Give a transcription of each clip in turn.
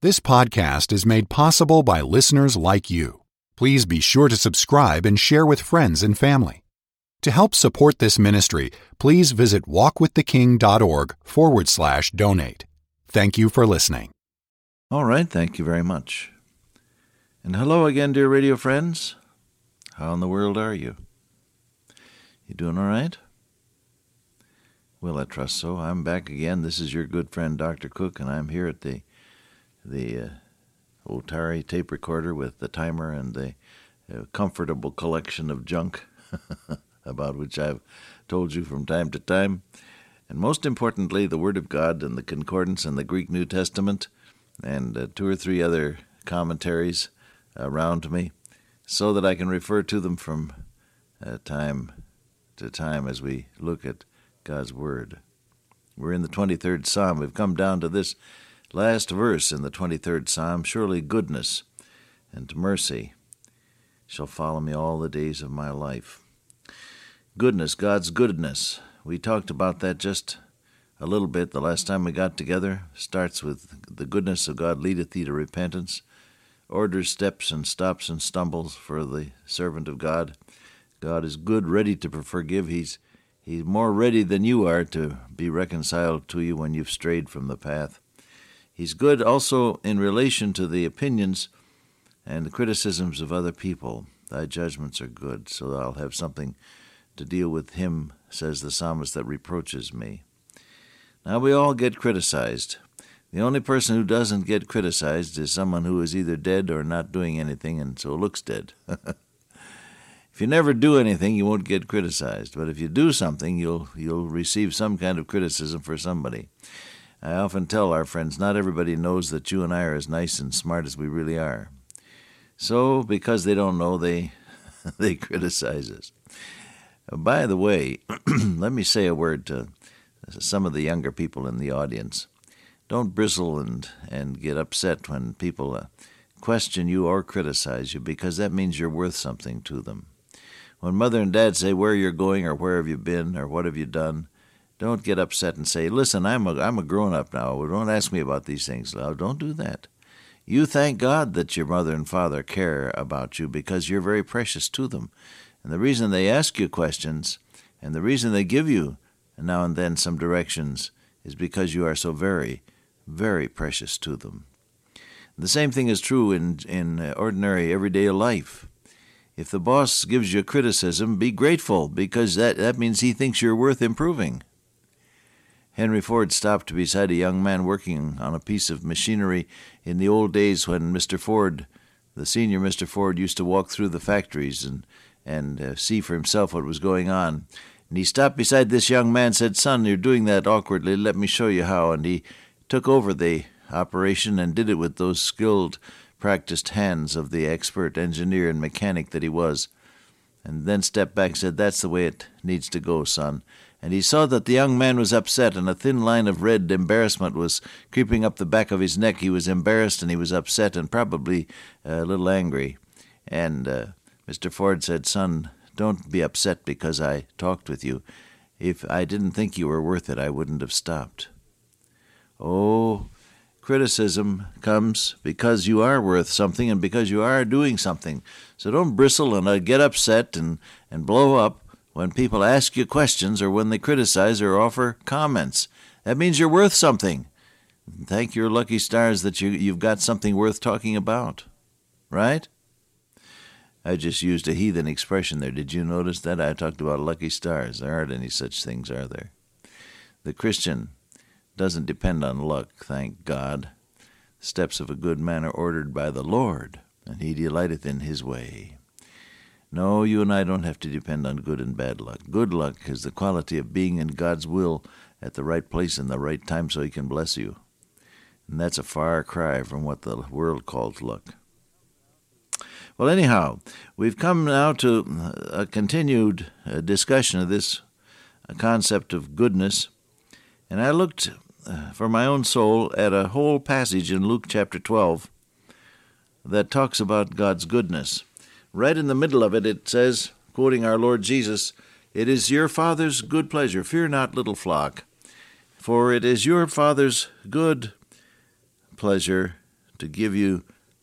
This podcast is made possible by listeners like you. Please be sure to subscribe and share with friends and family. To help support this ministry, please visit walkwiththeking.org forward slash donate. Thank you for listening. All right, thank you very much. And hello again, dear radio friends. How in the world are you? You doing all right? Well, I trust so. I'm back again. This is your good friend Dr. Cook, and I'm here at the the uh, Otari tape recorder with the timer and the uh, comfortable collection of junk about which I've told you from time to time. And most importantly, the Word of God and the Concordance and the Greek New Testament and uh, two or three other commentaries around me so that I can refer to them from uh, time to time as we look at God's Word. We're in the 23rd Psalm. We've come down to this last verse in the 23rd Psalm Surely goodness and mercy shall follow me all the days of my life. Goodness, God's goodness. We talked about that just a little bit the last time we got together. Starts with the goodness of God leadeth thee to repentance, orders steps and stops and stumbles for the servant of God. God is good, ready to forgive. He's He's more ready than you are to be reconciled to you when you've strayed from the path. He's good also in relation to the opinions and the criticisms of other people. Thy judgments are good, so I'll have something to deal with him, says the psalmist, that reproaches me. Now, we all get criticized. The only person who doesn't get criticized is someone who is either dead or not doing anything and so looks dead. if you never do anything, you won't get criticized. But if you do something, you'll, you'll receive some kind of criticism for somebody. I often tell our friends not everybody knows that you and I are as nice and smart as we really are. So, because they don't know, they they criticize us. By the way, let me say a word to some of the younger people in the audience. Don't bristle and, and get upset when people uh, question you or criticize you because that means you're worth something to them. When mother and dad say where you're going or where have you been or what have you done, don't get upset and say, "Listen, I'm a I'm a grown up now. Don't ask me about these things." No, don't do that. You thank God that your mother and father care about you because you're very precious to them. And the reason they ask you questions and the reason they give you now and then some directions is because you are so very, very precious to them. The same thing is true in, in ordinary everyday life. If the boss gives you criticism, be grateful because that, that means he thinks you're worth improving. Henry Ford stopped beside a young man working on a piece of machinery in the old days when Mr. Ford, the senior Mr. Ford, used to walk through the factories and, and uh, see for himself what was going on. And he stopped beside this young man, said, Son, you're doing that awkwardly. Let me show you how. And he took over the operation and did it with those skilled, practiced hands of the expert engineer and mechanic that he was. And then stepped back and said, That's the way it needs to go, son and he saw that the young man was upset, and a thin line of red embarrassment was creeping up the back of his neck. He was embarrassed, and he was upset, and probably a little angry. And uh, Mr. Ford said, Son, don't be upset because I talked with you. If I didn't think you were worth it, I wouldn't have stopped. Oh, criticism comes because you are worth something and because you are doing something. So don't bristle and uh, get upset and, and blow up when people ask you questions or when they criticize or offer comments. That means you're worth something. Thank your lucky stars that you, you've got something worth talking about. Right? I just used a heathen expression there. Did you notice that? I talked about lucky stars. There aren't any such things, are there? The Christian doesn't depend on luck, thank God. The steps of a good man are ordered by the Lord, and he delighteth in his way. No, you and I don't have to depend on good and bad luck. Good luck is the quality of being in God's will at the right place in the right time so He can bless you. And that's a far cry from what the world calls luck. Well, anyhow, we've come now to a continued uh, discussion of this uh, concept of goodness. And I looked uh, for my own soul at a whole passage in Luke chapter 12 that talks about God's goodness. Right in the middle of it, it says, quoting our Lord Jesus, It is your Father's good pleasure. Fear not, little flock, for it is your Father's good pleasure to give you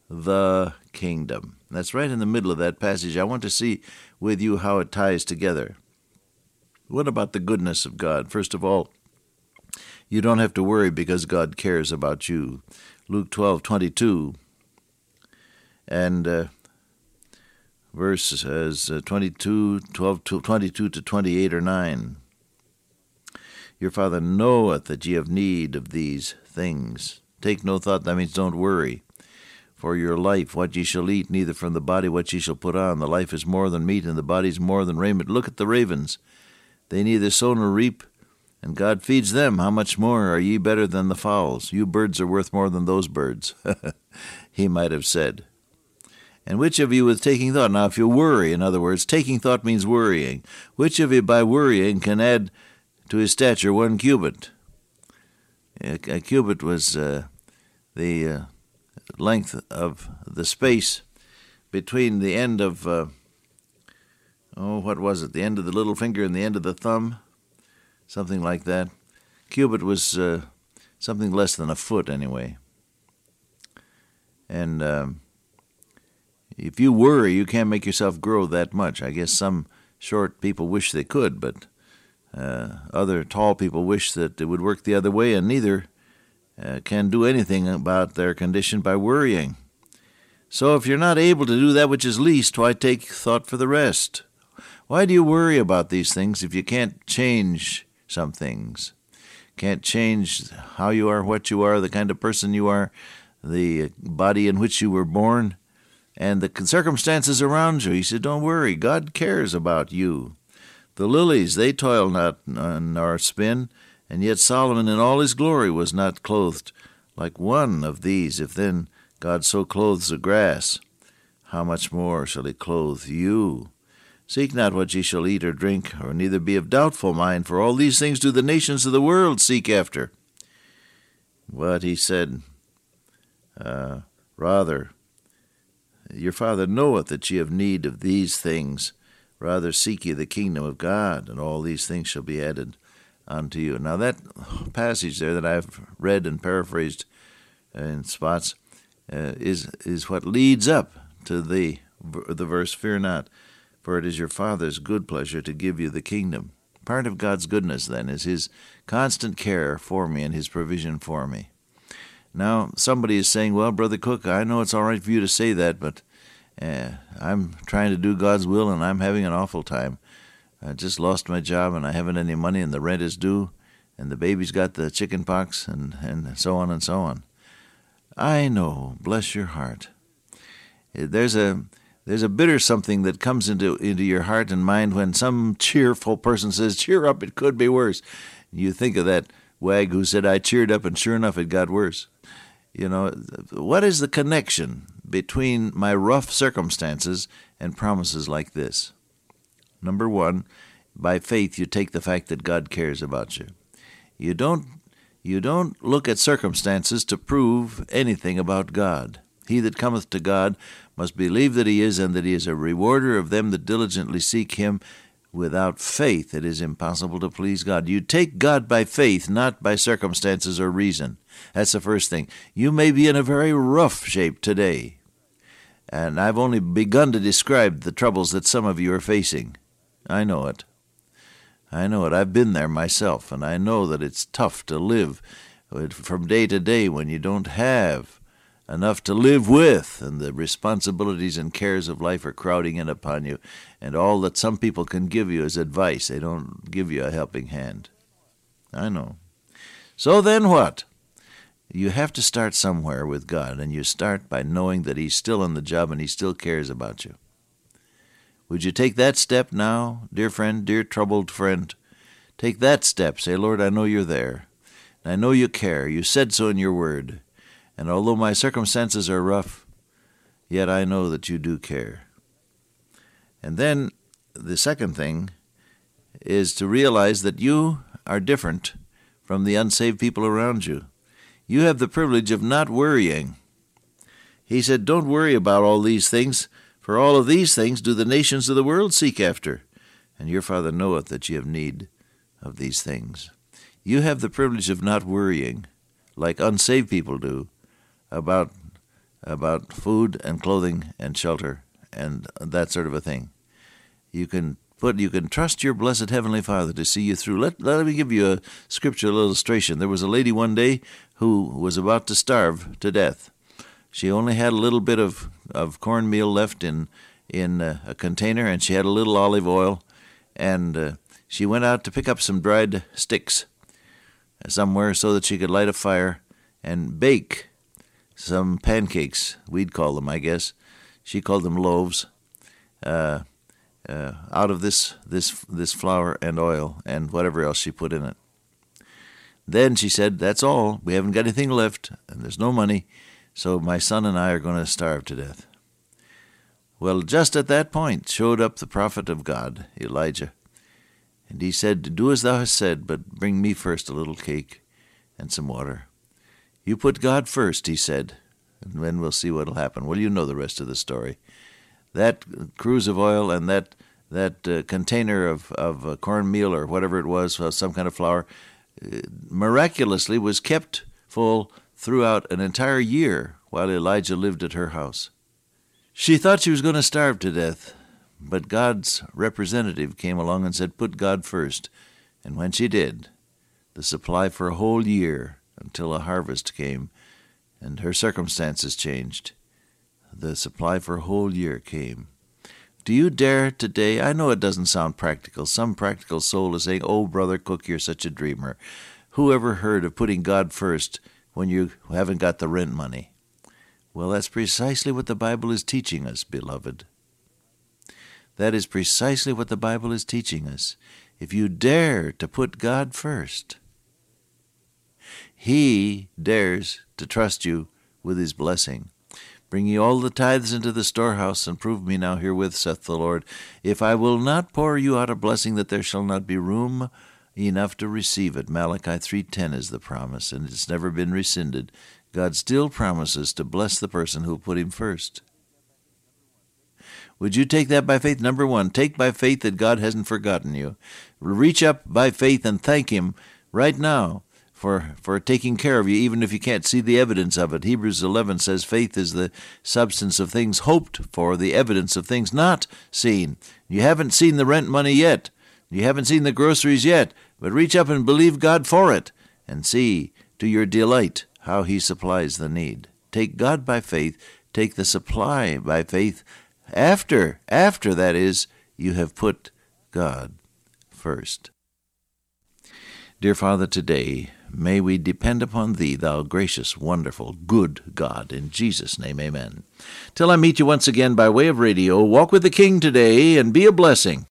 the kingdom. That's right in the middle of that passage. I want to see with you how it ties together. What about the goodness of God? First of all, you don't have to worry because God cares about you. Luke 12 22 and uh, verses uh, 22, 12, 22 to 28 or 9. Your Father knoweth that ye have need of these things. Take no thought, that means don't worry. For your life, what ye shall eat, neither from the body what ye shall put on. The life is more than meat, and the body is more than raiment. Look at the ravens. They neither sow nor reap, and God feeds them. How much more are ye better than the fowls? You birds are worth more than those birds. he might have said. And which of you with taking thought? Now, if you worry, in other words, taking thought means worrying. Which of you by worrying can add to his stature one cubit? A, a cubit was uh, the uh, length of the space between the end of, uh, oh, what was it? The end of the little finger and the end of the thumb? Something like that. Cubit was uh, something less than a foot, anyway. And. Um, if you worry, you can't make yourself grow that much. I guess some short people wish they could, but uh, other tall people wish that it would work the other way, and neither uh, can do anything about their condition by worrying. So if you're not able to do that which is least, why take thought for the rest? Why do you worry about these things if you can't change some things? Can't change how you are, what you are, the kind of person you are, the body in which you were born? And the circumstances around you. He said, Don't worry, God cares about you. The lilies, they toil not nor spin, and yet Solomon in all his glory was not clothed like one of these. If then God so clothes the grass, how much more shall he clothe you? Seek not what ye shall eat or drink, or neither be of doubtful mind, for all these things do the nations of the world seek after. But he said, uh, Rather, your Father knoweth that ye have need of these things. Rather seek ye the kingdom of God, and all these things shall be added unto you. Now, that passage there that I've read and paraphrased in spots uh, is, is what leads up to the, the verse Fear not, for it is your Father's good pleasure to give you the kingdom. Part of God's goodness, then, is His constant care for me and His provision for me. Now, somebody is saying, Well, Brother Cook, I know it's all right for you to say that, but uh, I'm trying to do God's will and I'm having an awful time. I just lost my job and I haven't any money and the rent is due and the baby's got the chicken pox and, and so on and so on. I know, bless your heart. There's a there's a bitter something that comes into into your heart and mind when some cheerful person says, "Cheer up, it could be worse." You think of that wag who said, "I cheered up, and sure enough, it got worse." You know, what is the connection between my rough circumstances and promises like this? Number one, by faith you take the fact that God cares about you. You don't you don't look at circumstances to prove anything about God. He that cometh to God must believe that he is, and that he is a rewarder of them that diligently seek him. Without faith, it is impossible to please God. You take God by faith, not by circumstances or reason. That's the first thing. You may be in a very rough shape today. And I've only begun to describe the troubles that some of you are facing. I know it. I know it. I've been there myself, and I know that it's tough to live uh, from day to day when you don't have enough to live with, and the responsibilities and cares of life are crowding in upon you, and all that some people can give you is advice. They don't give you a helping hand. I know. So then what? You have to start somewhere with God, and you start by knowing that He's still in the job and He still cares about you. Would you take that step now, dear friend, dear troubled friend? Take that step. Say, Lord, I know you're there. I know you care. You said so in your word. And although my circumstances are rough, yet I know that you do care. And then the second thing is to realize that you are different from the unsaved people around you. You have the privilege of not worrying. He said, Don't worry about all these things, for all of these things do the nations of the world seek after, and your Father knoweth that ye have need of these things. You have the privilege of not worrying, like unsaved people do, about about food and clothing and shelter and that sort of a thing. You can put you can trust your blessed heavenly Father to see you through. Let let me give you a scriptural illustration. There was a lady one day who was about to starve to death. She only had a little bit of of cornmeal left in in a, a container, and she had a little olive oil, and uh, she went out to pick up some dried sticks somewhere so that she could light a fire and bake some pancakes. We'd call them, I guess. She called them loaves. Uh, uh, out of this this this flour and oil and whatever else she put in it. Then she said, "That's all. We haven't got anything left, and there's no money, so my son and I are going to starve to death." Well, just at that point showed up the prophet of God, Elijah, and he said, "Do as thou hast said, but bring me first a little cake and some water." You put God first, he said, and then we'll see what'll happen. Well, you know the rest of the story that cruse of oil and that that uh, container of of uh, cornmeal or whatever it was, uh, some kind of flour, uh, miraculously was kept full throughout an entire year while Elijah lived at her house. She thought she was going to starve to death, but God's representative came along and said, "Put God first," and when she did, the supply for a whole year until a harvest came, and her circumstances changed the supply for a whole year came. Do you dare today? I know it doesn't sound practical. Some practical soul is saying, Oh, Brother Cook, you're such a dreamer. Who ever heard of putting God first when you haven't got the rent money? Well, that's precisely what the Bible is teaching us, beloved. That is precisely what the Bible is teaching us. If you dare to put God first, He dares to trust you with His blessing. Bring ye all the tithes into the storehouse, and prove me now herewith, saith the Lord, if I will not pour you out a blessing that there shall not be room enough to receive it. Malachi 3:10 is the promise, and it's never been rescinded. God still promises to bless the person who put him first. Would you take that by faith? Number one, take by faith that God hasn't forgotten you. Reach up by faith and thank Him right now for, for taking care of you, even if you can't see the evidence of it. Hebrews 11 says faith is the substance of things hoped for, the evidence of things not seen. You haven't seen the rent money yet. You haven't seen the groceries yet, but reach up and believe God for it and see to your delight how He supplies the need. Take God by faith, take the supply by faith after, after that is, you have put God first. Dear Father, today May we depend upon Thee, Thou gracious, wonderful, good God. In Jesus' name, amen. Till I meet you once again by way of radio, walk with the King today and be a blessing.